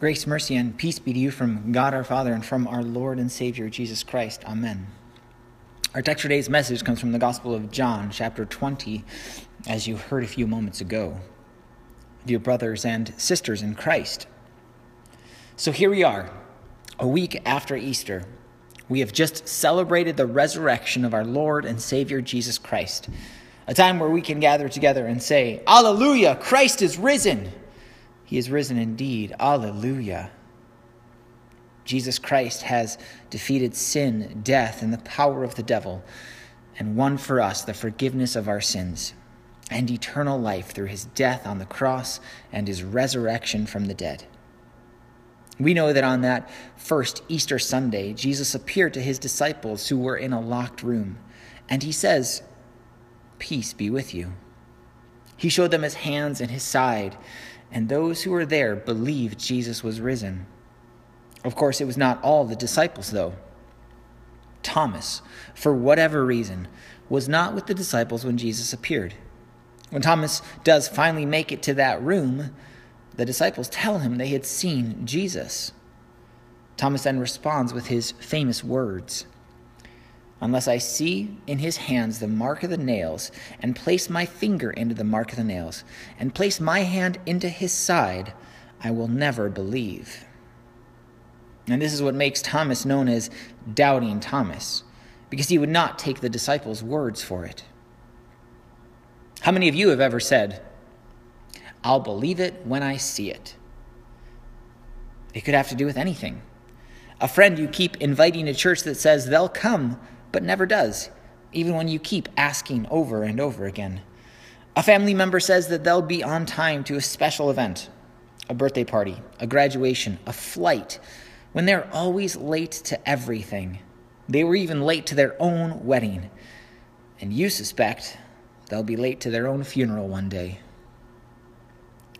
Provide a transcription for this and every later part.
Grace, mercy, and peace be to you from God our Father and from our Lord and Savior Jesus Christ. Amen. Our text for today's message comes from the Gospel of John, chapter 20, as you heard a few moments ago. Dear brothers and sisters in Christ. So here we are, a week after Easter. We have just celebrated the resurrection of our Lord and Savior Jesus Christ, a time where we can gather together and say, Alleluia, Christ is risen. He is risen indeed. Alleluia. Jesus Christ has defeated sin, death, and the power of the devil, and won for us the forgiveness of our sins and eternal life through his death on the cross and his resurrection from the dead. We know that on that first Easter Sunday, Jesus appeared to his disciples who were in a locked room, and he says, Peace be with you. He showed them his hands and his side and those who were there believed Jesus was risen. Of course, it was not all the disciples, though. Thomas, for whatever reason, was not with the disciples when Jesus appeared. When Thomas does finally make it to that room, the disciples tell him they had seen Jesus. Thomas then responds with his famous words unless I see in his hands the mark of the nails, and place my finger into the mark of the nails, and place my hand into his side, I will never believe. And this is what makes Thomas known as Doubting Thomas, because he would not take the disciples' words for it. How many of you have ever said, I'll believe it when I see it? It could have to do with anything. A friend you keep inviting to church that says they'll come but never does, even when you keep asking over and over again. A family member says that they'll be on time to a special event, a birthday party, a graduation, a flight, when they're always late to everything. They were even late to their own wedding. And you suspect they'll be late to their own funeral one day.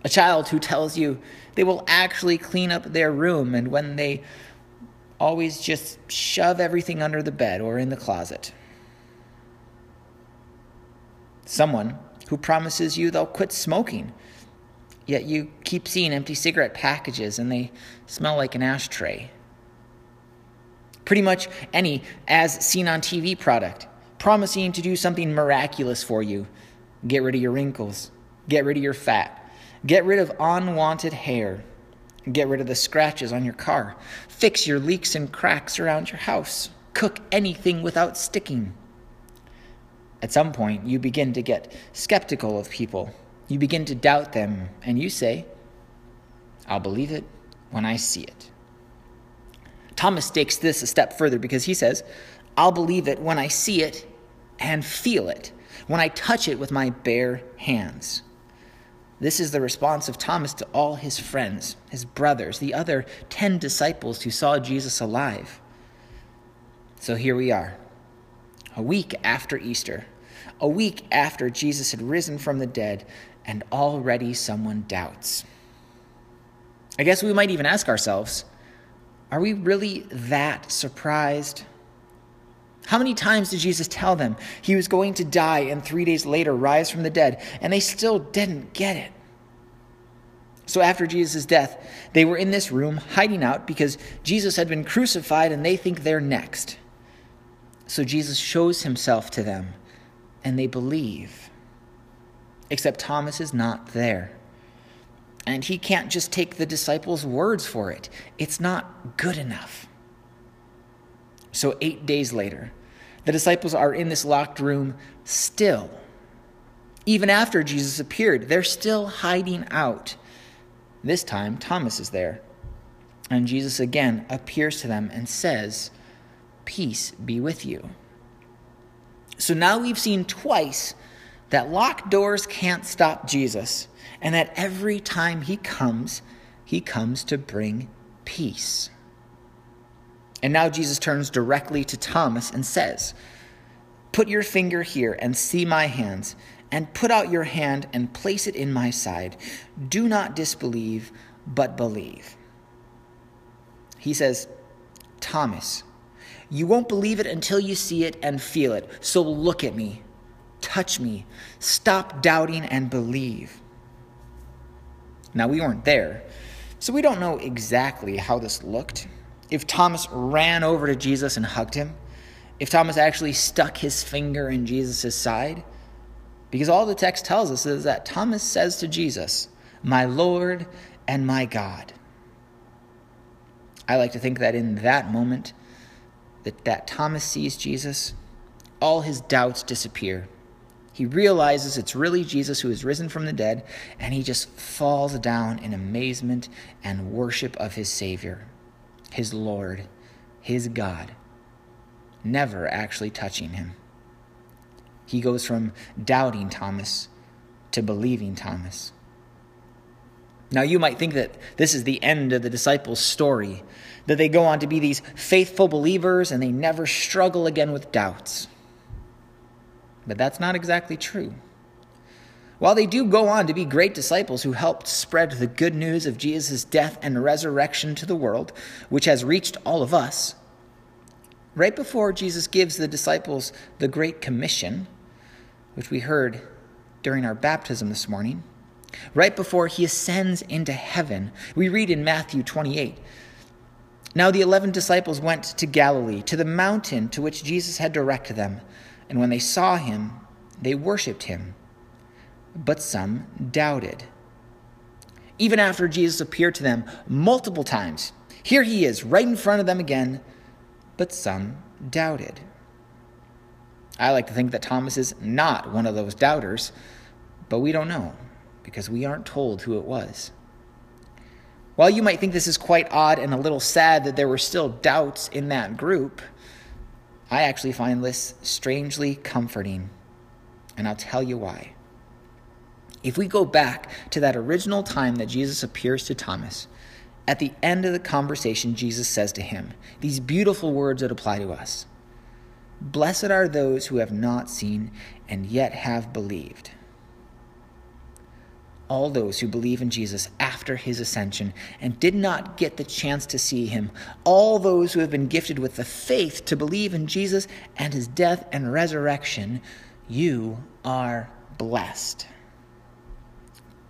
A child who tells you they will actually clean up their room, and when they always just shove everything under the bed or in the closet. Someone who promises you they'll quit smoking, yet you keep seeing empty cigarette packages and they smell like an ashtray. Pretty much any as seen on TV product, promising to do something miraculous for you. Get rid of your wrinkles, get rid of your fat, get rid of unwanted hair Get rid of the scratches on your car. Fix your leaks and cracks around your house. Cook anything without sticking. At some point, you begin to get skeptical of people. You begin to doubt them, and you say, I'll believe it when I see it. Thomas takes this a step further because he says, I'll believe it when I see it and feel it, when I touch it with my bare hands. This is the response of Thomas to all his friends, his brothers, the other 10 disciples who saw Jesus alive. So here we are, a week after Easter, a week after Jesus had risen from the dead, and already someone doubts. I guess we might even ask ourselves are we really that surprised? How many times did Jesus tell them he was going to die and three days later rise from the dead, and they still didn't get it? So after Jesus' death, they were in this room hiding out because Jesus had been crucified and they think they're next. So Jesus shows himself to them and they believe. Except Thomas is not there. And he can't just take the disciples' words for it, it's not good enough. So, eight days later, the disciples are in this locked room still. Even after Jesus appeared, they're still hiding out. This time, Thomas is there. And Jesus again appears to them and says, Peace be with you. So now we've seen twice that locked doors can't stop Jesus, and that every time he comes, he comes to bring peace. And now Jesus turns directly to Thomas and says, Put your finger here and see my hands, and put out your hand and place it in my side. Do not disbelieve, but believe. He says, Thomas, you won't believe it until you see it and feel it. So look at me, touch me, stop doubting and believe. Now, we weren't there, So we don't know exactly how this looked. If Thomas ran over to Jesus and hugged him, if Thomas actually stuck his finger in Jesus' side, because all the text tells us is that Thomas says to Jesus, My Lord and my God. I like to think that in that moment, that, that Thomas sees Jesus, all his doubts disappear. He realizes it's really Jesus who has risen from the dead, and he just falls down in amazement and worship of his Savior, his Lord, his God, never actually touching him. He goes from doubting Thomas to believing Thomas. Now, you might think that this is the end of the disciples' story, that they go on to be these faithful believers and they never struggle again with doubts. But that's not exactly true. While they do go on to be great disciples who helped spread the good news of Jesus' death and resurrection to the world, which has reached all of us, right before Jesus gives the disciples the Great Commission, which we heard during our baptism this morning, right before he ascends into heaven, we read in Matthew 28 Now the eleven disciples went to Galilee, to the mountain to which Jesus had directed them. And when they saw him, they worshipped him. But some doubted. Even after Jesus appeared to them multiple times, here he is right in front of them again, but some doubted. I like to think that Thomas is not one of those doubters, but we don't know because we aren't told who it was. While you might think this is quite odd and a little sad that there were still doubts in that group, I actually find this strangely comforting, and I'll tell you why. If we go back to that original time that Jesus appears to Thomas, at the end of the conversation, Jesus says to him these beautiful words that apply to us Blessed are those who have not seen and yet have believed all those who believe in Jesus after his ascension and did not get the chance to see him, all those who have been gifted with the faith to believe in Jesus and his death and resurrection, you are blessed.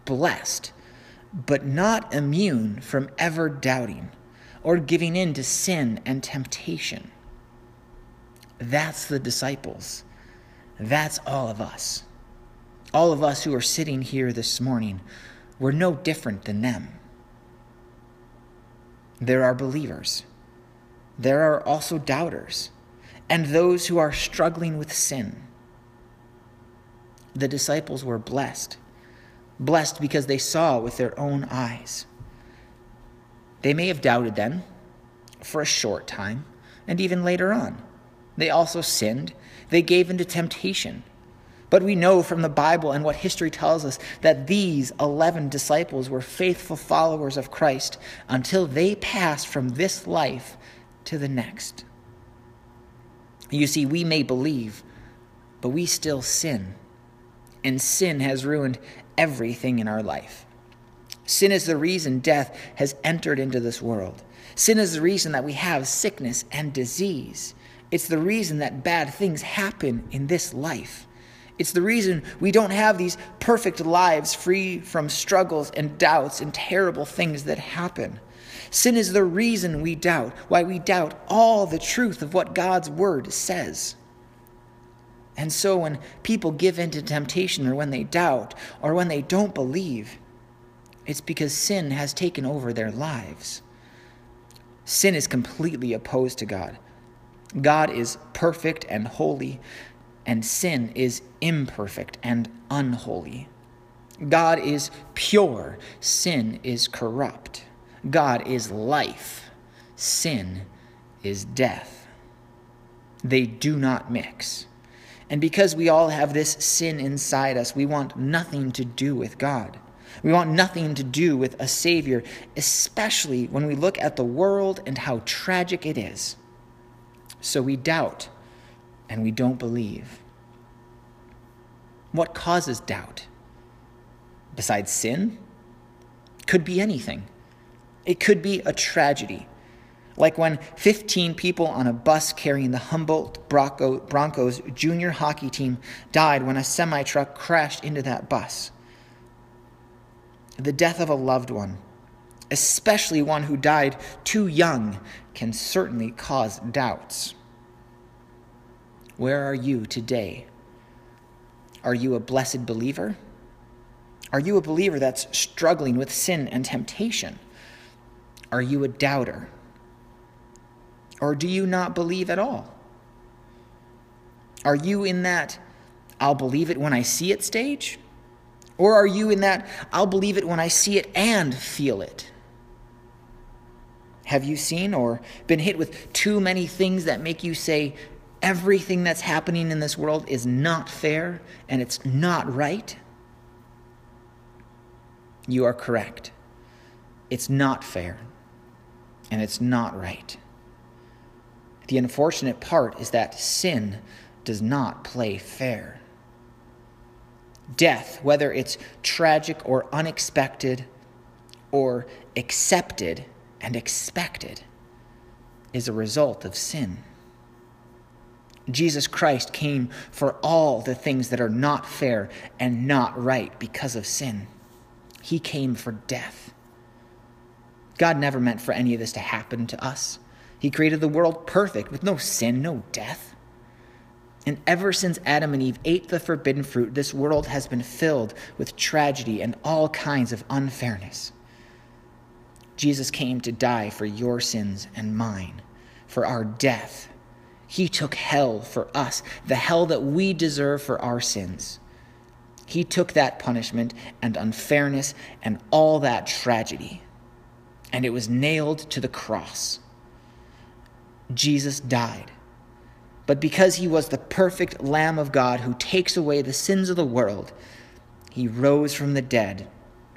Blessed, but not immune from ever doubting or giving in to sin and temptation. That's the disciples. That's all of us. All of us who are sitting here this morning, we're no different than them. There are believers. There are also doubters and those who are struggling with sin. The disciples were blessed, blessed because they saw with their own eyes. They may have doubted then for a short time and even later on. They also sinned, they gave into temptation. But we know from the Bible and what history tells us that these 11 disciples were faithful followers of Christ until they passed from this life to the next. You see, we may believe, but we still sin. And sin has ruined everything in our life. Sin is the reason death has entered into this world. Sin is the reason that we have sickness and disease. It's the reason that bad things happen in this life. It's the reason we don't have these perfect lives free from struggles and doubts and terrible things that happen. Sin is the reason we doubt, why we doubt all the truth of what God's word says. And so when people give in to temptation or when they doubt or when they don't believe, it's because sin has taken over their lives. Sin is completely opposed to God. God is perfect and holy, and sin is imperfect and unholy. God is pure, sin is corrupt. God is life, sin is death. They do not mix. And because we all have this sin inside us, we want nothing to do with God. We want nothing to do with a Savior, especially when we look at the world and how tragic it is. So we doubt and we don't believe. What causes doubt? Besides sin? Could be anything. It could be a tragedy, like when 15 people on a bus carrying the Humboldt Broncos junior hockey team died when a semi truck crashed into that bus. The death of a loved one, especially one who died too young, can certainly cause doubts. Where are you today? Are you a blessed believer? Are you a believer that's struggling with sin and temptation? Are you a doubter? Or do you not believe at all? Are you in that I'll believe it when I see it stage? Or are you in that I'll believe it when I see it and feel it? Have you seen or been hit with too many things that make you say everything that's happening in this world is not fair and it's not right? You are correct. It's not fair and it's not right. The unfortunate part is that sin does not play fair. Death, whether it's tragic or unexpected or accepted and expected, is a result of sin. Jesus Christ came for all the things that are not fair and not right because of sin. He came for death. God never meant for any of this to happen to us. He created the world perfect with no sin, no death. And ever since Adam and Eve ate the forbidden fruit, this world has been filled with tragedy and all kinds of unfairness. Jesus came to die for your sins and mine, for our death. He took hell for us, the hell that we deserve for our sins. He took that punishment and unfairness and all that tragedy, and it was nailed to the cross. Jesus died. But because he was the perfect Lamb of God who takes away the sins of the world, he rose from the dead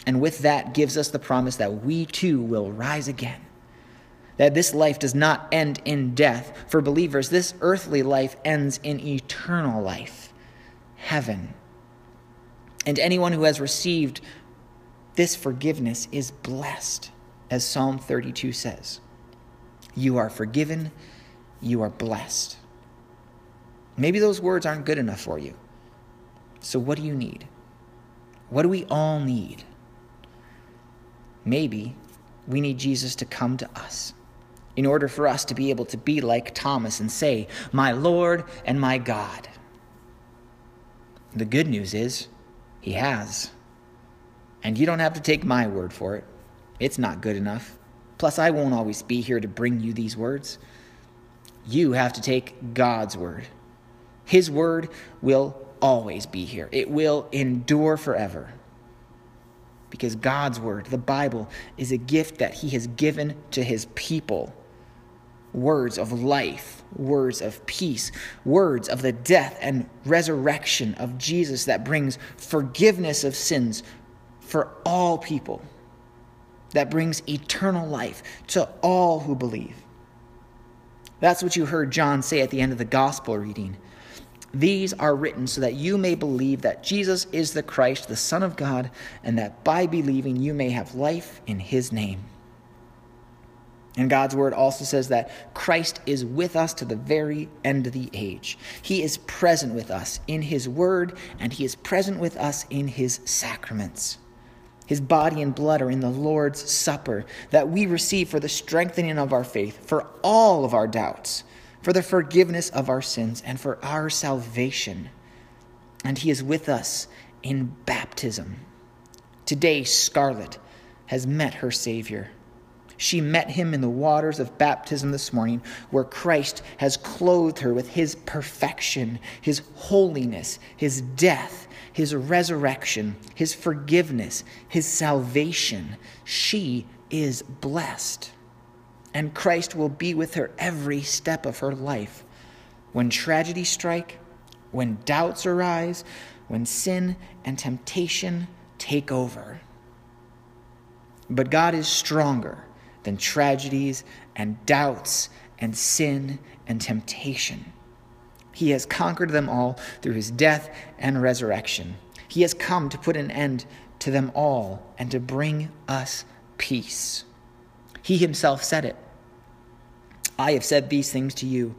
and with that gives us the promise that we too will rise again. That this life does not end in death. For believers, this earthly life ends in eternal life, heaven. And anyone who has received this forgiveness is blessed, as Psalm 32 says. You are forgiven, you are blessed. Maybe those words aren't good enough for you. So, what do you need? What do we all need? Maybe we need Jesus to come to us in order for us to be able to be like Thomas and say, My Lord and my God. The good news is, He has. And you don't have to take my word for it, it's not good enough. Plus, I won't always be here to bring you these words. You have to take God's word. His word will always be here, it will endure forever because God's word, the Bible, is a gift that He has given to His people. Words of life, words of peace, words of the death and resurrection of Jesus that brings forgiveness of sins for all people, that brings eternal life to all who believe. That's what you heard John say at the end of the gospel reading. These are written so that you may believe that Jesus is the Christ, the Son of God, and that by believing you may have life in his name. And God's word also says that Christ is with us to the very end of the age. He is present with us in his word, and he is present with us in his sacraments. His body and blood are in the Lord's Supper that we receive for the strengthening of our faith, for all of our doubts for the forgiveness of our sins, and for our salvation. And He is with us in baptism. Today, Scarlet has met her Savior. She met him in the waters of baptism this morning, where Christ has clothed her with his perfection, his holiness, his death, his resurrection, his forgiveness, his salvation. She is blessed and Christ will be with her every step of her life. When tragedies strike, when doubts arise, when sin and temptation take over. But God is stronger than tragedies and doubts and sin and temptation. He has conquered them all through his death and resurrection. He has come to put an end to them all and to bring us peace. He himself said it. I have said these things to you,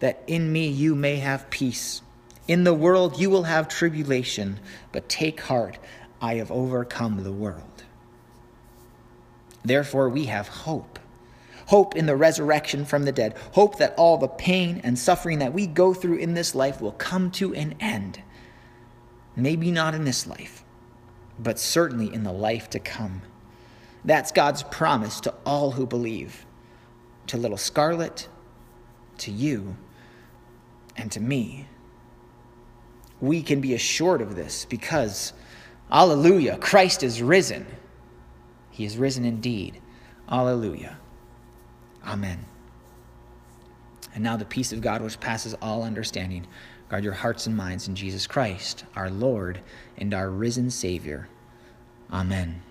that in me you may have peace. In the world you will have tribulation, but take heart, I have overcome the world. Therefore, we have hope. Hope in the resurrection from the dead. Hope that all the pain and suffering that we go through in this life will come to an end. Maybe not in this life, but certainly in the life to come. That's God's promise to all who believe to little Scarlet, to you, and to me. We can be assured of this because, Alleluia, Christ is risen. He is risen indeed. Alleluia. Amen. And now the peace of God, which passes all understanding, guard your hearts and minds in Jesus Christ, our Lord and our risen Savior. Amen.